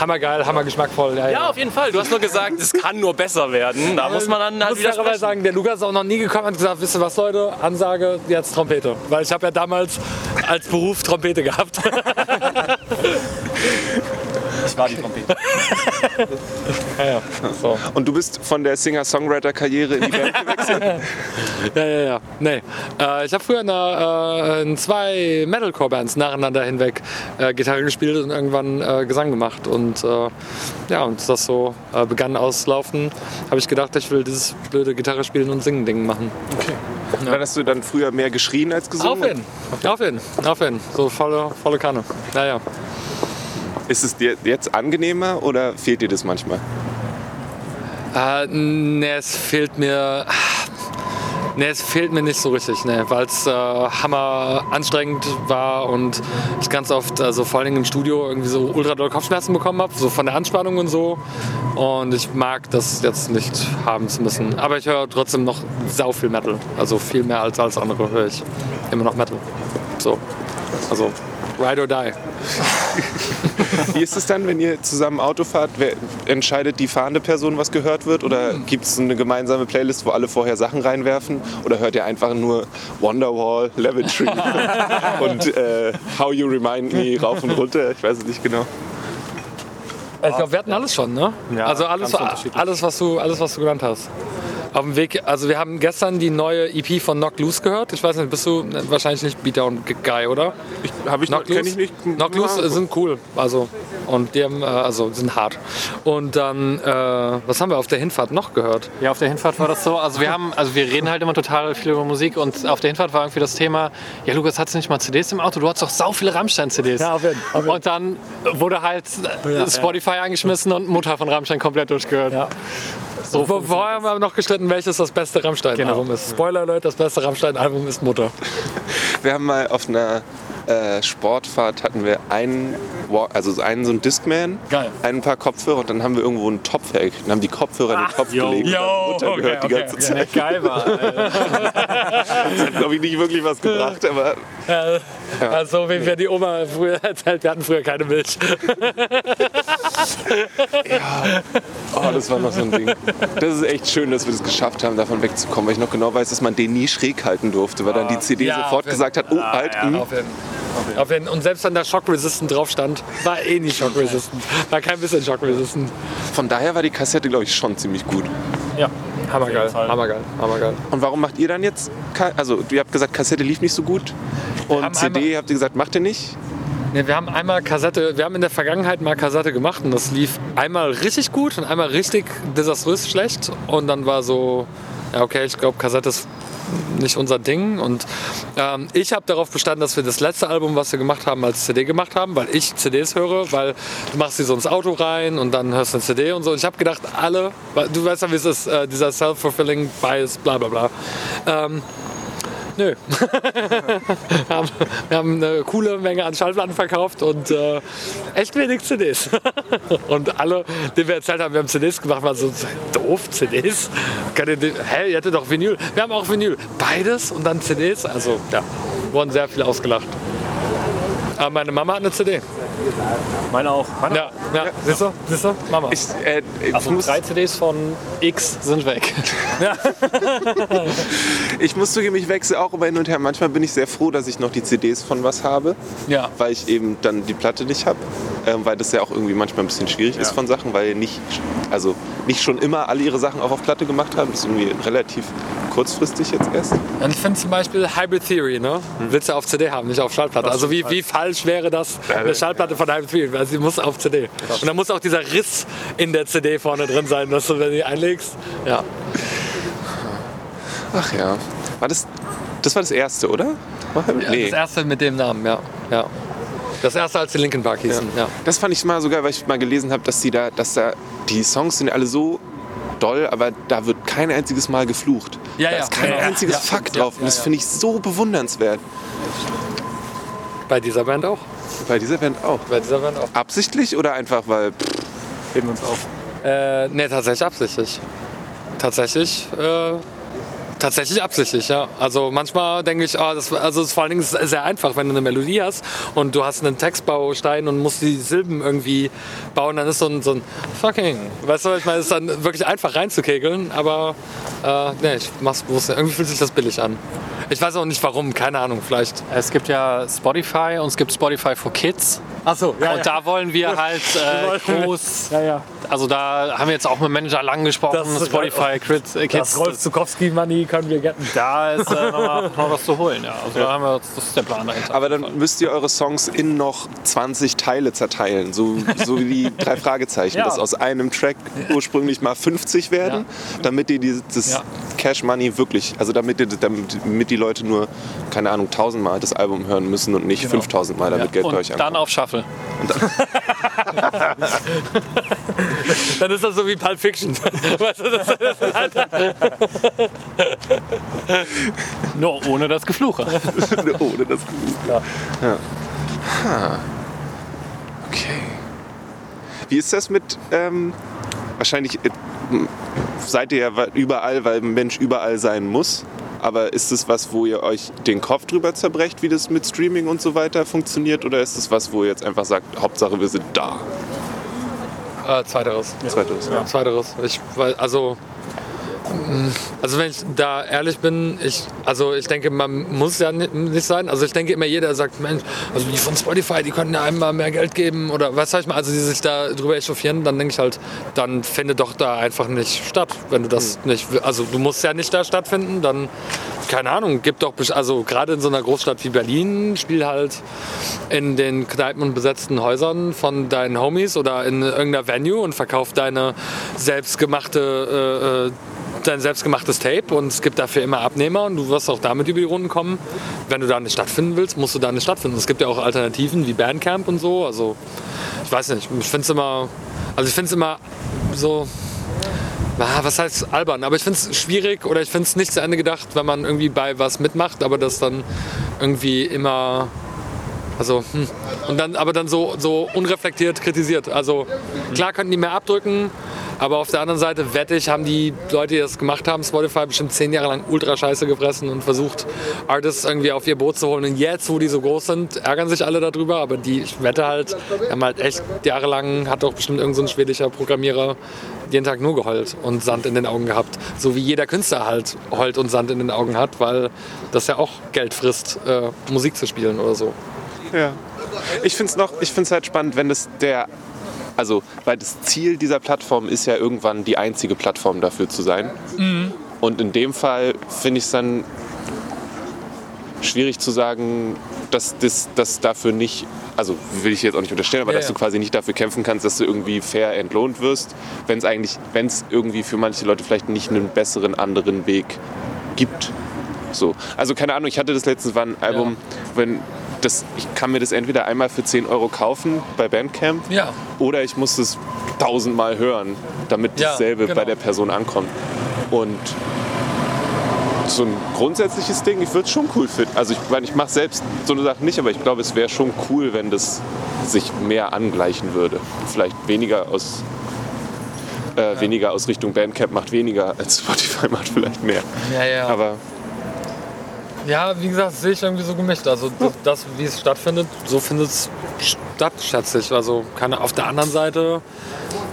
Hammergeil, hammergeschmackvoll. Ja, Ja, auf jeden Fall. Du hast nur gesagt, es kann nur besser werden. Da muss man dann halt muss wieder sagen, der Lukas ist auch noch nie gekommen und hat gesagt, wisst ihr was Leute, Ansage, jetzt Trompete. Weil ich habe ja damals als Beruf Trompete gehabt. Ich war die Trompete. ja, ja. So. Und du bist von der Singer-Songwriter-Karriere in die Band gewechselt? ja, ja, ja. Nee. Äh, ich habe früher in, einer, äh, in zwei Metalcore-Bands nacheinander hinweg äh, Gitarre gespielt und irgendwann äh, Gesang gemacht. Und äh, ja, und das so äh, begann auslaufen, habe ich gedacht, ich will dieses blöde Gitarre spielen und singen Ding machen. Dann hast du dann früher mehr geschrien als gesungen? Aufhören, aufhören, aufhören. So volle, volle Kanne. Ja, ja. Ist es dir jetzt angenehmer oder fehlt dir das manchmal? Äh, nee, es fehlt mir. Nee, es fehlt mir nicht so richtig, nee, weil es äh, hammer anstrengend war und ich ganz oft, also vor allem im Studio, irgendwie so ultra doll Kopfschmerzen bekommen habe, so von der Anspannung und so. Und ich mag das jetzt nicht haben zu müssen. Aber ich höre trotzdem noch sau viel Metal. Also viel mehr als alles andere höre ich immer noch Metal. So. Also, ride or die. Wie ist es dann, wenn ihr zusammen Auto fahrt? Wer entscheidet die fahrende Person, was gehört wird? Oder gibt es eine gemeinsame Playlist, wo alle vorher Sachen reinwerfen? Oder hört ihr einfach nur Wonderwall, Lavatory und äh, How You Remind Me rauf und runter? Ich weiß es nicht genau. Ich glaube, wir hatten alles schon, ne? Ja, also alles, alles, was du, alles, was du genannt hast. Auf dem Weg, also wir haben gestern die neue EP von Knock Loose gehört. Ich weiß nicht, bist du äh, wahrscheinlich nicht Beatdown Guy, oder? Ich noch, Knock kenn Loose, ich nicht. Knock Loose äh, sind cool, also und die haben, äh, also sind hart. Und dann, äh, was haben wir auf der Hinfahrt noch gehört? Ja, auf der Hinfahrt war das so. Also wir haben, also wir reden halt immer total viel über Musik und auf der Hinfahrt war irgendwie das Thema, ja Lukas, hast du nicht mal CDs im Auto? Du hast doch sau viele Rammstein-CDs. Ja, auf jeden- auf jeden- Und dann wurde halt äh, Spotify angeschmissen und Mutter von Rammstein komplett durchgehört. Ja. So, Vor- vorher haben wir noch gestritten, welches das beste Rammstein-Album Genau. ist. Spoiler Alert, das beste Rammstein-Album ist Mutter. Wir haben mal auf einer äh, Sportfahrt hatten wir einen, also so einen so einen Discman, Geil. ein paar Kopfhörer und dann haben wir irgendwo einen Topf hergekriegt und haben die Kopfhörer in den Topf gelegt und haben Mutter gehört die ganze Zeit. geil war. Das hat, glaube ich, nicht wirklich was gebracht, aber Also, wie wir die Oma früher erzählt, wir hatten früher keine Milch. Oh, das war noch so ein Ding. Das ist echt schön, dass wir das geschafft haben, davon wegzukommen, weil ich noch genau weiß, dass man den nie schräg halten durfte, weil dann die CD Ja, sofort gesagt hat, oh, halt, Ja, jeden. Und selbst wenn da Shock Resistant drauf stand, war eh nicht Shock Resistant. War kein bisschen Shock Resistant. Von daher war die Kassette, glaube ich, schon ziemlich gut. Ja. Hammergeil, hammergeil, hammergeil. Und warum macht ihr dann jetzt, Ka- also ihr habt gesagt, Kassette lief nicht so gut und CD habt ihr gesagt, macht ihr nicht? Nee, wir haben einmal Kassette, wir haben in der Vergangenheit mal Kassette gemacht und das lief einmal richtig gut und einmal richtig desaströs schlecht und dann war so, ja okay, ich glaube Kassette ist nicht unser Ding und ähm, ich habe darauf bestanden, dass wir das letzte Album, was wir gemacht haben, als CD gemacht haben, weil ich CDs höre, weil du machst sie so ins Auto rein und dann hörst du eine CD und so. Und ich habe gedacht, alle, du weißt ja, wie es ist, äh, dieser self-fulfilling bias, bla bla bla. Ähm, Nö. wir, haben, wir haben eine coole Menge an Schallplatten verkauft und äh, echt wenig CDs. und alle, denen wir erzählt haben, wir haben CDs gemacht, waren so doof, CDs. Hä, ihr hättet doch Vinyl. Wir haben auch Vinyl. Beides und dann CDs. Also ja, wurden sehr viele ausgelacht. Aber meine Mama hat eine CD. Meine auch. Meine Ja, ja. Siehst du? Siehst du? Mama. Ich, äh, ich, Also muss, drei CDs von X sind weg. ich muss zugeben, ich wechsle auch immer hin und her. Manchmal bin ich sehr froh, dass ich noch die CDs von was habe, Ja. weil ich eben dann die Platte nicht habe. Ähm, weil das ja auch irgendwie manchmal ein bisschen schwierig ist von Sachen, weil nicht, also nicht schon immer alle ihre Sachen auch auf Platte gemacht haben. Das ist irgendwie relativ kurzfristig jetzt erst. Und ich finde zum Beispiel Hybrid Theory, ne? Willst du auf CD haben, nicht auf Schallplatte. Also wie, wie falsch wäre das, eine Schallplatte von Hybrid Theory? Weil sie muss auf CD. Und dann muss auch dieser Riss in der CD vorne drin sein, dass du, wenn du die einlegst, ja. Ach ja. War das, das war das erste, oder? nee. Das erste mit dem Namen, ja. ja. Das erste, als die Linkin Park hießen, ja. Das fand ich mal so geil, weil ich mal gelesen habe, dass die da, dass da die Songs sind alle so doll, aber da wird kein einziges Mal geflucht. Ja, da ja. ist kein Ja, ja. einziges Ja. Fuck Ja, drauf. ja, Und das ja. finde ich so bewundernswert. Bei dieser Band auch. Bei dieser Band auch. Bei dieser Band auch. Absichtlich oder einfach, weil. Pff, Heben uns auf. Äh, nee, tatsächlich absichtlich. Tatsächlich, äh, tatsächlich absichtlich, ja. Also manchmal denke ich, ah, das, also es ist vor allen Dingen sehr einfach, wenn du eine Melodie hast und du hast einen Textbaustein und musst die Silben irgendwie bauen, dann ist so ein, so ein fucking, weißt du, ich meine, es ist dann wirklich einfach reinzukegeln, aber äh, nee, ich mach's bewusst. Irgendwie fühlt sich das billig an. Ich weiß auch nicht warum, keine Ahnung, vielleicht. Es gibt ja Spotify und es gibt Spotify for Kids. Achso, ja, und da wollen wir halt äh, groß. ja, ja. Also da haben wir jetzt auch mit Manager lang gesprochen. Das- Spotify Kids. äh, Kids Zukowski Money können wir getten. da ist äh, noch, was zu holen. Ja. Also da haben wir, das ist der Plan dahinter. aber dann müsst ihr eure Songs in noch 20 Teile zerteilen. So, so wie die drei Fragezeichen. Ja. Dass aus einem Track ursprünglich mal 50 werden, damit ihr dieses Ja. Cash Money wirklich, also damit, ihr, damit, damit die Leute nur, keine Ahnung, 1000 Mal das Album hören müssen und nicht 5000 Mal, damit Geld bei euch und dann ankommt. auf Shuffle. Dann ist das so wie Pulp Fiction. Weißt du, das, das halt Nur ohne das Gefluche. Ohne das ja. ja. Ha. Okay. Wie ist das mit, ähm, wahrscheinlich äh, seid ihr ja überall, weil ein Mensch überall sein muss. Aber ist es was, wo ihr euch den Kopf drüber zerbrecht, wie das mit Streaming und so weiter funktioniert? Oder ist es was, wo ihr jetzt einfach sagt, Hauptsache wir sind da? Äh, zweiteres. Zweiteres. Ja. Zweiteres. Ich, weil, also, mh, also wenn ich da ehrlich bin, ich, also ich denke, man muss ja ni- nicht sein. Also ich denke immer, jeder sagt, Mensch, also die von Spotify, die können ja einem mal mehr Geld geben oder was sag ich mal, also die sich da drüber echauffieren, dann denke ich halt, dann findet doch da einfach nicht statt, wenn du das nicht, will. also du musst ja nicht da stattfinden, dann, keine Ahnung, gibt doch, also gerade in so einer Großstadt wie Berlin, spiel halt in den Kneipen und besetzten Häusern von deinen Homies oder in irgendeiner Venue und verkauf deine selbstgemachte, äh, äh, dein selbstgemachtes Tape und es gibt dafür immer Abnehmer und du wirst auch damit über die Runden kommen. Wenn du da nicht stattfinden willst, musst du da nicht stattfinden. Es gibt ja auch Alternativen wie Bandcamp und so. Also ich weiß nicht, ich finde es immer, also ich finde es immer so, Ah, was heißt albern? Aber ich finde es schwierig oder ich finde es nicht zu Ende gedacht, wenn man irgendwie bei was mitmacht, aber das dann irgendwie immer. Also, hm. und dann, aber dann so, so unreflektiert kritisiert. Also, klar könnten die mehr abdrücken, aber auf der anderen Seite wette ich, haben die Leute, die das gemacht haben, Spotify bestimmt zehn Jahre lang ultra scheiße gefressen und versucht, Artists irgendwie auf ihr Boot zu holen. Und jetzt, wo die so groß sind, ärgern sich alle darüber, aber die, ich wette halt, haben halt echt jahrelang, hat doch bestimmt irgendein so ein schwedischer Programmierer jeden Tag nur geheult und Sand in den Augen gehabt. So wie jeder Künstler halt heult und Sand in den Augen hat, weil das ja auch Geld frisst, äh, Musik zu spielen oder so. Ja. Ich finde es es halt spannend, wenn das der, also, weil das Ziel dieser Plattform ist ja irgendwann die einzige Plattform dafür zu sein. Und in dem Fall finde ich es dann schwierig zu sagen, dass das dass dafür nicht also will ich jetzt auch nicht unterstellen, aber Ja, dass ja. du quasi nicht dafür kämpfen kannst, dass du irgendwie fair entlohnt wirst, wenn es eigentlich, wenn es irgendwie für manche Leute vielleicht nicht einen besseren anderen Weg gibt. So. Also keine Ahnung, ich hatte das letztens war ein Album, wenn das, ich kann mir das entweder einmal für 10 Euro kaufen bei Bandcamp Ja. oder ich muss es tausendmal hören, damit Ja, dasselbe genau. bei der Person ankommt. Und so ein grundsätzliches Ding, ich würde es schon cool finden. Also ich meine, ich mache selbst so eine Sache nicht, aber ich glaube, es wäre schon cool, wenn das sich mehr angleichen würde. Vielleicht weniger aus äh, weniger aus Richtung Bandcamp macht weniger, als Spotify macht vielleicht mehr. Ja, ja. Aber Ja, wie gesagt, sehe ich irgendwie so gemischt. Also das, das wie es stattfindet, so findet es statt, schätze ich. Also keine, auf der anderen Seite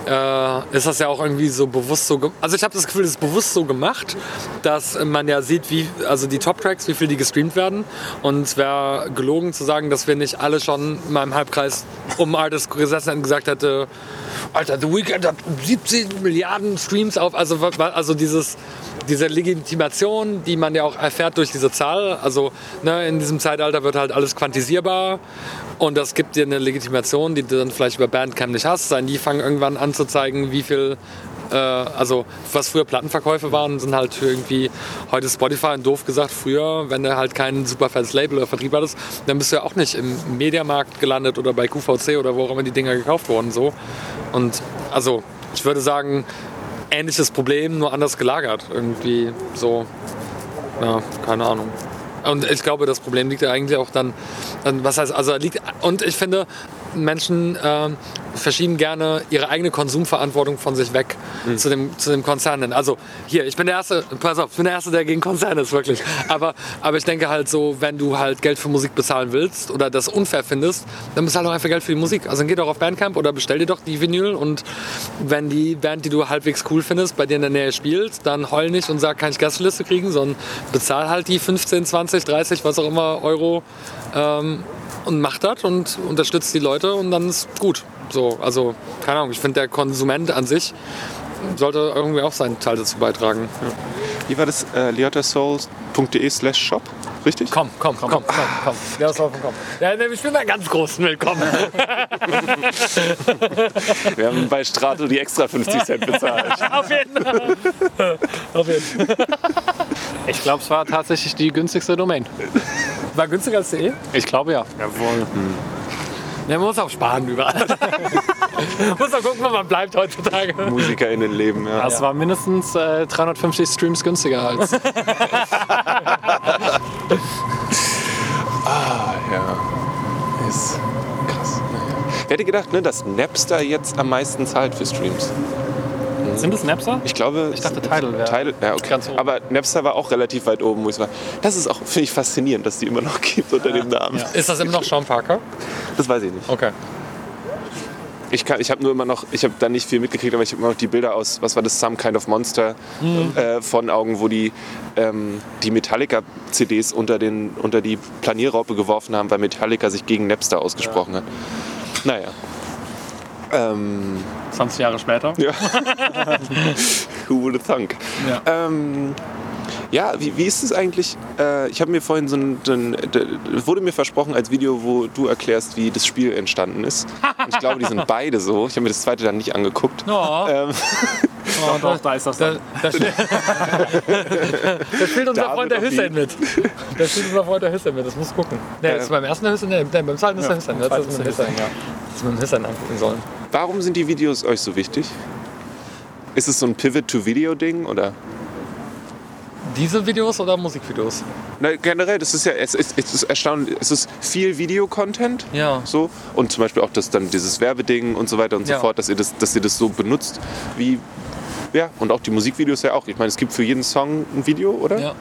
äh, ist das ja auch irgendwie so bewusst so. Also ich habe das Gefühl, es ist bewusst so gemacht, dass man ja sieht, wie also die Top-Tracks, wie viel die gestreamt werden. Und es wäre gelogen zu sagen, dass wir nicht alle schon in meinem Halbkreis um Artist gesessen hätten und gesagt hätte, Alter, The Weeknd hat 17 Milliarden Streams auf. Also, also dieses, diese Legitimation, die man ja auch erfährt durch diese Zahl. Also ne, in diesem Zeitalter wird halt alles quantisierbar. Und das gibt dir eine Legitimation, die du dann vielleicht über Bandcamp nicht hast. Sein, die fangen irgendwann an zu zeigen, wie viel äh, also was früher Plattenverkäufe waren, sind halt irgendwie heute Spotify und doof gesagt, früher, wenn du halt kein super Label oder Vertrieb hattest, dann bist du ja auch nicht im Mediamarkt gelandet oder bei QVC oder wo auch immer die Dinger gekauft wurden. So. Und also ich würde sagen, ähnliches Problem, nur anders gelagert. Irgendwie so, ja, keine Ahnung. Und ich glaube, das Problem liegt ja eigentlich auch dann, dann was heißt, also liegt, und ich finde, Menschen ähm, verschieben gerne ihre eigene Konsumverantwortung von sich weg zu, dem, zu dem Konzern hin. Also hier, ich bin der Erste, pass auf, ich bin der Erste, der gegen Konzerne ist, wirklich. Aber, aber ich denke halt so, wenn du halt Geld für Musik bezahlen willst oder das unfair findest, dann bezahl doch einfach Geld für die Musik. Also dann geh doch auf Bandcamp oder bestell dir doch die Vinyl und wenn die Band, die du halbwegs cool findest, bei dir in der Nähe spielt, dann heul nicht und sag, kann ich Gästeliste kriegen, sondern bezahl halt die 15, 20, 30, was auch immer Euro ähm, und mach das und unterstützt die Leute und dann ist gut. So, also keine Ahnung, ich finde der Konsument an sich sollte irgendwie auch seinen Teil dazu beitragen. Ja. wie war das? Äh, leotasouls.de slash shop, richtig? Komm, komm, komm, komm, komm. Ja, das war komm. Ja, ich bin einen ganz großen Willkommen. Wir haben bei Strato die extra 50 Cent bezahlt. Auf jeden Fall. Auf jeden Fall. Ich glaube, es war tatsächlich die günstigste Domain. War günstiger als DE? Ich glaube ja. Jawohl. Ja, man muss auch sparen überall. man muss auch gucken, wo man bleibt heutzutage. MusikerInnen leben, ja. Das war mindestens äh, 350 Streams günstiger als. ja. Ist krass. Wer hätte gedacht, ne, dass Napster jetzt am meisten zahlt für Streams? Sind das Napster? Ich glaube. Ich dachte, Tidal wäre Tidal, ja, okay. ganz hoch. Aber Napster war auch relativ weit oben, muss ich sagen. Das ist auch, finde ich, faszinierend, dass die immer noch gibt unter dem Namen. Ja. Ist das immer noch Sean Parker? Das weiß ich nicht. Okay. Ich, kann- ich habe nur immer noch, ich habe da nicht viel mitgekriegt, aber ich habe immer noch die Bilder aus, was war das, Some Kind of Monster äh, von Augen, wo die ähm, die Metallica-CDs unter, den, unter die Planierraupe geworfen haben, weil Metallica sich gegen Napster ausgesprochen hat. Naja. Ähm, 20 Jahre später. ja. Who would have thunk? Ja. Ähm, ja, wie, wie ist es eigentlich? Äh, ich habe mir vorhin so ein, ein, wurde mir versprochen als Video, wo du erklärst, wie das Spiel entstanden ist. Und ich glaube, die sind beide so. Ich habe mir das zweite dann nicht angeguckt. Oh, Ähm, Oh, doch, da ist das da, dann. da, spielt, da spielt unser Freund der Hüssein mit. Da spielt unser Freund der Hüssein mit, das muss gucken. Nee, das ist beim ersten der Hüssein, nee, beim zweiten ist der Hüssein. Das ist mit dem Hüssein, ja. Das mit dem Hüssein angucken sollen. warum sind die Videos euch so wichtig? Ist es so ein Pivot-to-Video-Ding oder? Diese Videos oder Musikvideos? Na, generell, das ist ja, es ist, es ist erstaunlich, es ist viel Videocontent. Ja. So. Und zum Beispiel auch das dann dieses Werbeding und so weiter und Ja. so fort, dass ihr das, dass ihr das so benutzt, wie. Ja, und auch die Musikvideos ja auch. Ich meine, es gibt für jeden Song ein Video, oder? Ja.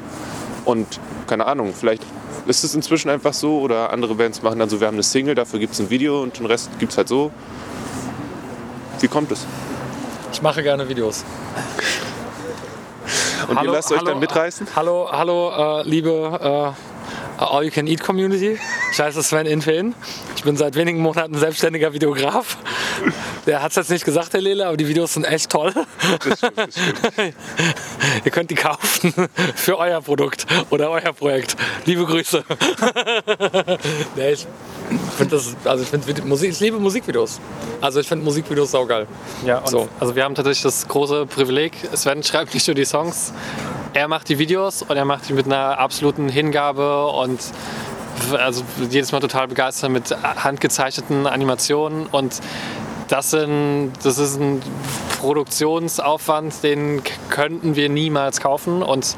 Und keine Ahnung, vielleicht ist es inzwischen einfach so oder andere Bands machen dann so, wir haben eine Single, dafür gibt es ein Video und den Rest gibt es halt so. Wie kommt es? Ich mache gerne Videos. Und ihr lasst euch dann mitreißen? Hallo, hallo, äh, liebe äh, All You Can Eat Community. Ich heiße Sven Infeen. Ich bin seit wenigen Monaten selbstständiger Videograf. der hat es jetzt nicht gesagt, der Lele, aber die Videos sind echt toll. Das stimmt, das stimmt. Ihr könnt die kaufen für euer Produkt oder euer Projekt. Liebe Grüße. nee, ich finde das, also ich finde Musik, ich liebe Musikvideos. Also ich finde Musikvideos saugeil. Ja, und So. also wir haben tatsächlich das große Privileg, Sven schreibt nicht nur die Songs, er macht die Videos und er macht die mit einer absoluten Hingabe und also jedes Mal total begeistert mit handgezeichneten Animationen. Und das, sind, das ist ein Produktionsaufwand, den könnten wir niemals kaufen. Und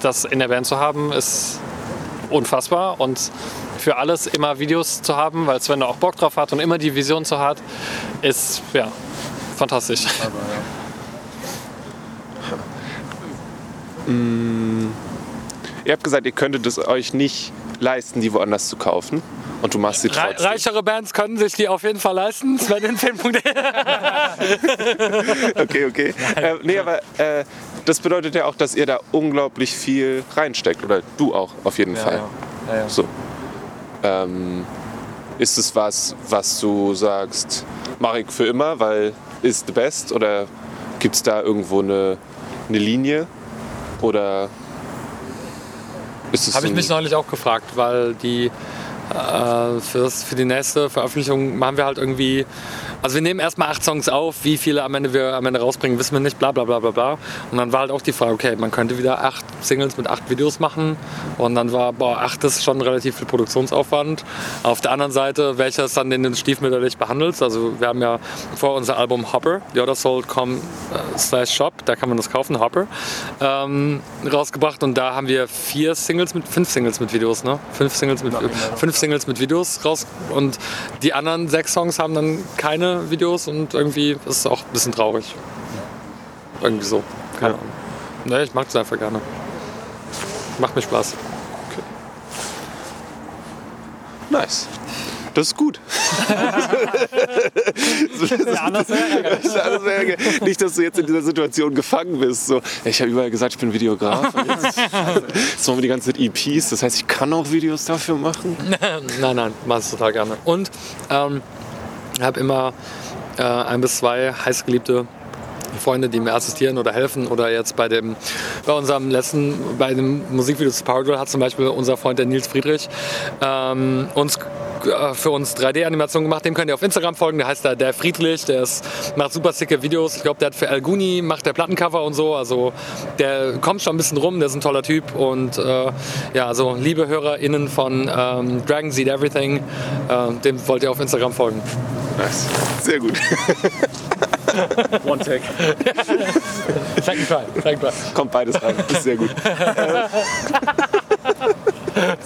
das in der Band zu haben ist unfassbar. Und für alles immer Videos zu haben, weil Sven auch Bock drauf hat und immer die Vision zu hat, ist ja fantastisch. Ihr habt gesagt, ihr könntet es euch nicht leisten, die woanders zu kaufen. Und du machst sie Re trotzdem. reichere Bands können sich die auf jeden Fall leisten. Sven in Film.de. Okay, okay. Äh, nee, aber äh, das bedeutet ja auch, dass ihr da unglaublich viel reinsteckt. Oder du auch, auf jeden Fall. So. Ähm, ist es was, was du sagst, mache ich für immer, weil ist the best? Oder gibt es da irgendwo eine, eine Linie? Oder ist es Habe ich mich neulich auch gefragt, weil die äh, fürs, für die nächste Veröffentlichung machen wir halt irgendwie. Also wir nehmen erstmal acht Songs auf, wie viele am Ende wir am Ende rausbringen, wissen wir nicht, bla bla bla bla bla. Und dann war halt auch die Frage, okay, man könnte wieder acht Singles mit acht Videos machen. Und dann war, boah, acht ist schon relativ viel Produktionsaufwand. Auf der anderen Seite, welches dann den stiefmütterlich behandelt. Also wir haben ja vor unser Album Hopper, yodasoul.com äh, slash shop, da kann man das kaufen, Hopper, ähm, rausgebracht. Und da haben wir vier Singles mit, fünf Singles mit Videos, ne? Fünf Singles mit, fünf Singles mit Videos raus. Und die anderen sechs Songs haben dann keine Videos und irgendwie ist es auch ein bisschen traurig. Irgendwie so. Keine Ahnung. Ne, ich mag es einfach gerne. Macht mir Spaß. Nice. Das ist gut. anders wäre. Das ist sehr ge- Nicht, dass du jetzt in dieser Situation gefangen bist. So, ich habe überall gesagt, ich bin Videograf. Und jetzt, jetzt machen wir die ganze Zeit EPs. Das heißt, ich kann auch Videos dafür machen. Nein, nein, mach es total gerne. Und ähm, habe immer äh, ein bis zwei heißgeliebte Freunde, die mir assistieren oder helfen. Oder jetzt bei dem, bei unserem letzten, bei dem Musikvideo zu Power Drill hat zum Beispiel unser Freund der Nils Friedrich ähm, uns äh, für uns 3D-Animationen gemacht. Dem könnt ihr auf Instagram folgen. Der heißt da der Friedrich. Der ist, macht super sicke Videos. Ich glaube, der hat für El Guni macht der Plattencover und so. Also der kommt schon ein bisschen rum. Der ist ein toller Typ. Und äh, ja, also liebe HörerInnen von ähm, Dragon Seed Everything, äh, dem wollt ihr auf Instagram folgen. Nice. Sehr gut. One take. Second try. Second try. Kommt beides rein. Das ist sehr gut.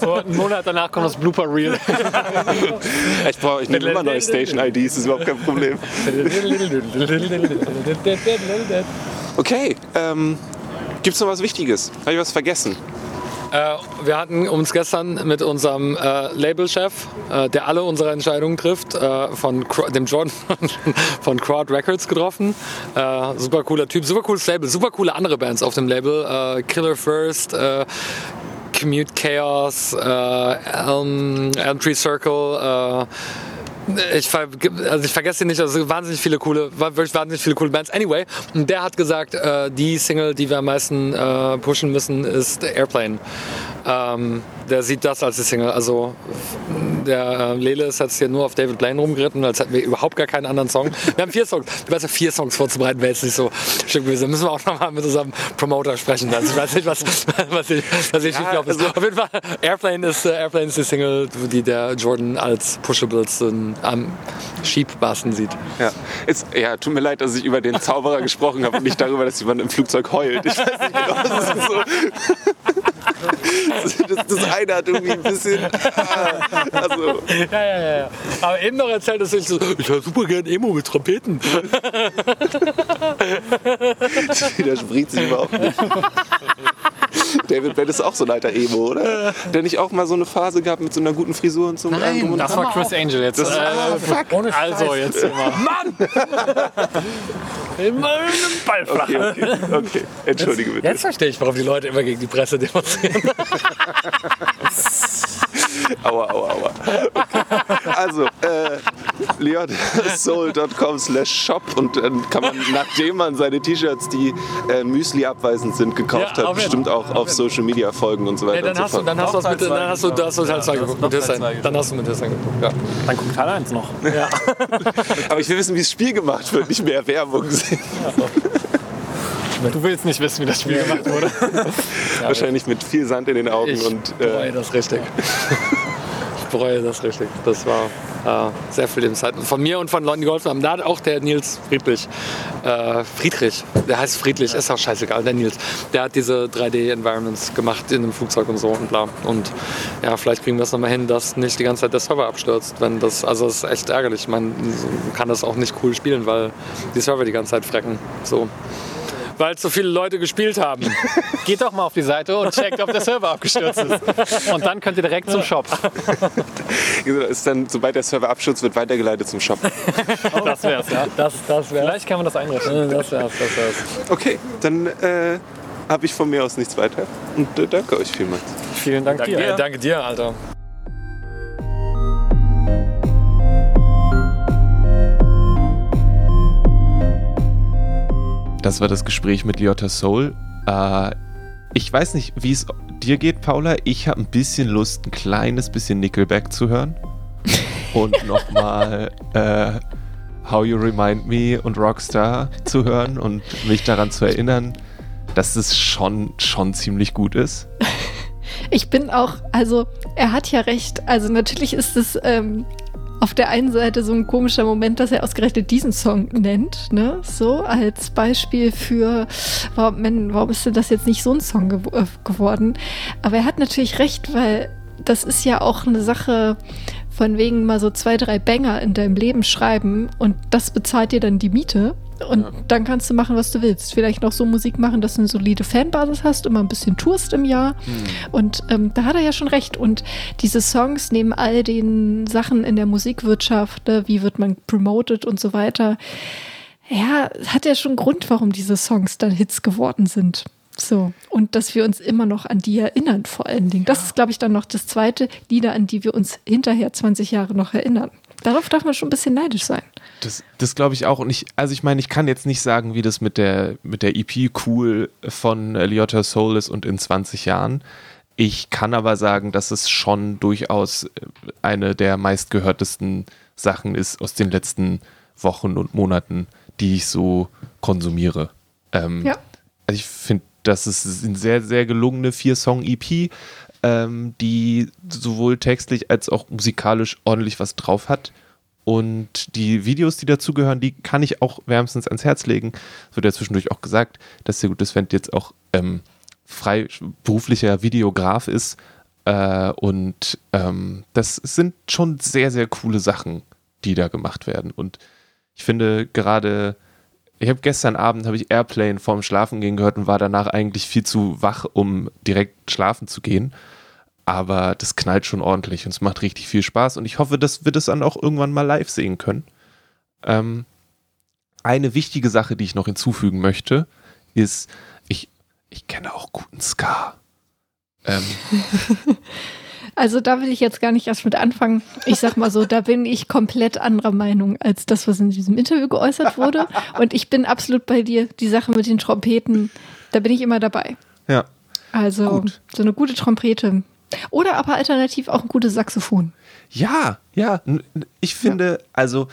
So, einen Monat danach kommt das Blooper Reel. Ich brauche ich nehme immer neue Station-IDs. Das ist überhaupt kein Problem. Okay. Ähm, Gibt es noch was Wichtiges? Habe ich was vergessen? Äh, wir hatten uns gestern mit unserem äh, Labelchef, äh, der alle unsere Entscheidungen trifft, äh, von dem Jordan von Crowd Records getroffen. Äh, super cooler Typ, super cooles Label, super coole andere Bands auf dem Label. Äh, Killer First, Commute Chaos, Elm, Elm Tree Circle. Ich, ver also ich vergesse ihn nicht, also wahnsinnig viele coole, wirklich wahnsinnig viele coole Bands. Anyway, und der hat gesagt, äh, die Single, die wir am meisten äh, pushen müssen, ist Airplane. Ähm, der sieht das als die Single. Also der äh, Lele ist jetzt hier nur auf David Blaine rumgeritten, als hätten wir überhaupt gar keinen anderen Song. Wir haben vier Songs. Ich weiß ja, vier Songs vorzubereiten wäre jetzt nicht so schön gewesen. Da müssen wir auch nochmal mit unserem Promoter sprechen. Also ich weiß nicht, was, was ich, was ich glaube. also- Auf jeden Fall, Airplane ist, äh, Airplane ist die Single, die der Jordan als Pushables ähm, am Schiebbasten sieht. Ja. Ist, ja, tut mir leid, dass ich über den Zauberer gesprochen habe und nicht darüber, dass jemand im Flugzeug heult. Ich weiß nicht genau, das ist so. Das, das eine hat irgendwie ein bisschen. Also, Ja, ja, ja, ja. Aber eben noch erzählt, dass ich so, ich höre super gern Emo mit Trompeten. das widerspricht sich überhaupt nicht. David Bell ist auch so ein alter Emo, oder? Der nicht auch mal so eine Phase gehabt mit so einer guten Frisur und so? drum und Das war Chris Angel jetzt. Das- äh, Ohne also jetzt immer. Immer einen Ball flach. Okay, okay, okay. Entschuldige bitte. Jetzt verstehe ich, warum die Leute immer gegen die Presse demonstrieren. Aua, aua, aua. Okay. Also, äh, leonsoul.com slash shop und dann kann man, nachdem man seine T-Shirts, die äh, Müsli abweisend sind, gekauft Ja, hat, auf bestimmt auch auf Social Media folgen und so weiter Nee, dann, und so hast du, fort. dann hast du das mit, dann hast du, dann hast du Teil 2 geguckt mit Dann hast du mit Hissing geguckt, ja. Dann guck Teil 1 noch. Aber ich will wissen, wie das Spiel gemacht wird, nicht mehr Werbung sehen. Du willst nicht wissen, wie das Spiel gemacht wurde. Wahrscheinlich mit viel Sand in den Augen Ich und bereue äh, das richtig. ich bereue das richtig. Das war äh, sehr viel Lebenszeit. Von mir und von Leuten, die geholfen haben. Da hat auch der Nils Friedrich, äh, Friedrich, der heißt Friedrich, ist auch scheißegal, der Nils. Der hat diese 3D-Environments gemacht in einem Flugzeug und so und bla. Und ja, vielleicht kriegen wir es nochmal hin, dass nicht die ganze Zeit der Server abstürzt. Wenn das, also es ist echt ärgerlich. Man kann das auch nicht cool spielen, weil die Server die ganze Zeit frecken. So. Weil so viele Leute gespielt haben. Geht doch mal auf die Seite und checkt, ob der Server abgestürzt ist. Und dann könnt ihr direkt zum Shop. ist dann, sobald der Server abstürzt, wird weitergeleitet zum Shop. Das wär's, ja. Das, das wäre Vielleicht kann man das einrichten. Das wär's, das wär's. Okay, dann äh, habe ich von mir aus nichts weiter. Und äh, danke euch vielmals. Vielen Dank dir. Ey, danke dir, Alter. Das war das Gespräch mit Liotta Soul. Äh, ich weiß nicht, wie es dir geht, Paula. Ich habe ein bisschen Lust, ein kleines bisschen Nickelback zu hören. Und nochmal äh, How You Remind Me und Rockstar zu hören und mich daran zu erinnern, dass es schon, schon ziemlich gut ist. Ich bin auch, also er hat ja recht. Also natürlich ist es ähm, auf der einen Seite so ein komischer Moment, dass er ausgerechnet diesen Song nennt, ne? So als Beispiel für, warum, man, warum ist denn das jetzt nicht so ein Song gew äh, geworden? Aber er hat natürlich recht, weil das ist ja auch eine Sache von wegen mal so zwei, drei Banger in deinem Leben schreiben und das bezahlt dir dann die Miete. Und Ja. dann kannst du machen, was du willst. Vielleicht noch so Musik machen, dass du eine solide Fanbasis hast, immer ein bisschen tourst im Jahr. Und ähm, da hat er ja schon recht. Und diese Songs neben all den Sachen in der Musikwirtschaft, ne, wie wird man promoted und so weiter, ja, hat ja schon einen Grund, warum diese Songs dann Hits geworden sind. So. Und dass wir uns immer noch an die erinnern, vor allen Dingen. Das ist, glaube ich, dann noch das zweite Lieder, an die wir uns hinterher 20 Jahre noch erinnern. Darauf darf man schon ein bisschen neidisch sein. Das, das glaube ich auch. Und ich, also ich meine, ich kann jetzt nicht sagen, wie das mit der, mit der EP cool von Liotta Soul ist und in 20 Jahren. Ich kann aber sagen, dass es schon durchaus äh, eine der meistgehörtesten Sachen ist aus den letzten Wochen und Monaten, die ich so konsumiere. Ähm, Ja. Also ich finde, das ist eine sehr, sehr gelungene Vier-Song-EP, ähm, die sowohl textlich als auch musikalisch ordentlich was drauf hat. Und die Videos, die dazugehören, die kann ich auch wärmstens ans Herz legen. Es wird ja zwischendurch auch gesagt, dass der gute Sven jetzt auch ähm, freiberuflicher Videograf ist. Äh, und ähm, das sind schon sehr, sehr coole Sachen, die da gemacht werden. Und ich finde gerade, ich habe gestern Abend habe ich Airplane vorm Schlafen gehen gehört und war danach eigentlich viel zu wach, um direkt schlafen zu gehen. Aber das knallt schon ordentlich und es macht richtig viel Spaß und ich hoffe, dass wir das dann auch irgendwann mal live sehen können. Ähm, eine wichtige Sache, die ich noch hinzufügen möchte, ist, ich, ich kenne auch guten Ska. Ähm, Also da will ich jetzt gar nicht erst mit anfangen. Ich sag mal so, da bin ich komplett anderer Meinung als das, was in diesem Interview geäußert wurde. Und ich bin absolut bei dir. Die Sache mit den Trompeten, da bin ich immer dabei. ja, Also Gut. so eine gute Trompete. Oder aber alternativ auch ein gutes Saxophon. Ja, ja. Ich finde, also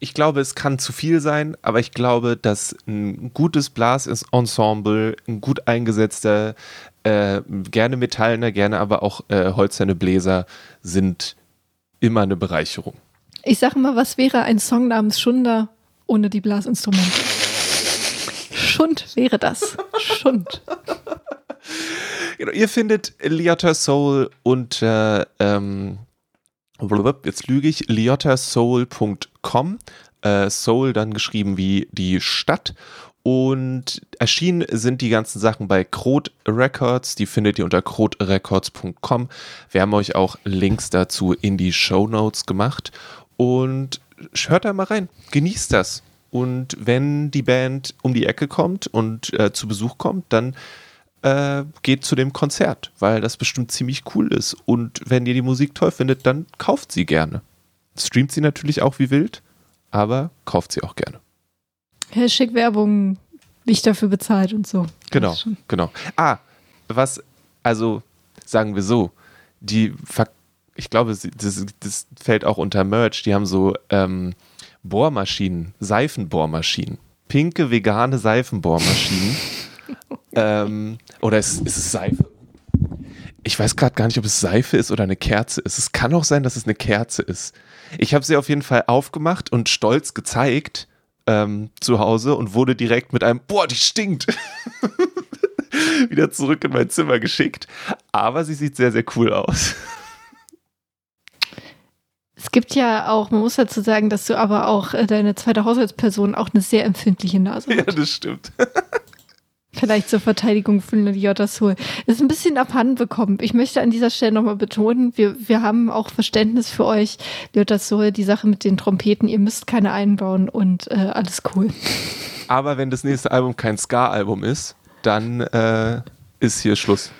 ich glaube, es kann zu viel sein, aber ich glaube, dass ein gutes Blasensemble, ein gut eingesetzter, äh, gerne metallene, gerne aber auch äh, holzerne Bläser sind immer eine Bereicherung. Ich sage mal, was wäre ein Song namens Schunder ohne die Blasinstrumente? Schund wäre das. Schund. Genau, ihr findet Liotta Soul unter, ähm, jetzt lüge ich, liottasoul.com. Äh, Soul dann geschrieben wie die Stadt. Und erschienen sind die ganzen Sachen bei Krot Records. Die findet ihr unter krotrecords.com. Wir haben euch auch Links dazu in die Show Notes gemacht. Und hört da mal rein. Genießt das. Und wenn die Band um die Ecke kommt und äh, zu Besuch kommt, dann äh, geht zu dem Konzert, weil das bestimmt ziemlich cool ist. Und wenn ihr die Musik toll findet, dann kauft sie gerne. Streamt sie natürlich auch wie wild, aber kauft sie auch gerne. Hashtag Werbung nicht dafür bezahlt und so. Genau, genau. Ah, was, also sagen wir so, die, ich glaube, das, das, fällt auch unter Merch, die haben so ähm, Bohrmaschinen, Seifenbohrmaschinen, pinke vegane Seifenbohrmaschinen. ähm, oder ist, ist es Seife? Ich weiß gerade gar nicht, ob es Seife ist oder eine Kerze ist. Es kann auch sein, dass es eine Kerze ist. Ich habe sie auf jeden Fall aufgemacht und stolz gezeigt ähm, zu Hause und wurde direkt mit einem Boah, die stinkt wieder zurück in mein Zimmer geschickt. Aber sie sieht sehr, sehr cool aus. Es gibt ja auch, man muss dazu sagen, dass du aber auch äh, deine zweite Haushaltsperson auch eine sehr empfindliche Nase hast. Ja, das stimmt. Vielleicht zur Verteidigung von Lyotta Soul. Ist ein bisschen abhanden bekommen. Ich möchte an dieser Stelle nochmal betonen, wir, wir haben auch Verständnis für euch, Lyotta Soul, die Sache mit den Trompeten, ihr müsst keine einbauen und äh, alles cool. Aber wenn das nächste Album kein Ska-Album ist, dann äh, ist hier Schluss.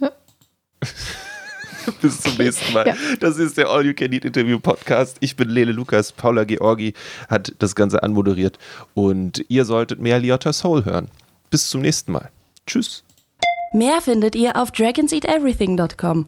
Ja. Bis zum nächsten Mal. Ja. Das ist der All You Can Eat Interview Podcast. Ich bin Lele Lukas. Paula Georgi hat das Ganze anmoderiert. Und ihr solltet mehr Liotta Soul hören. Bis zum nächsten Mal. Tschüss. Mehr findet ihr auf dragonseateverything.com.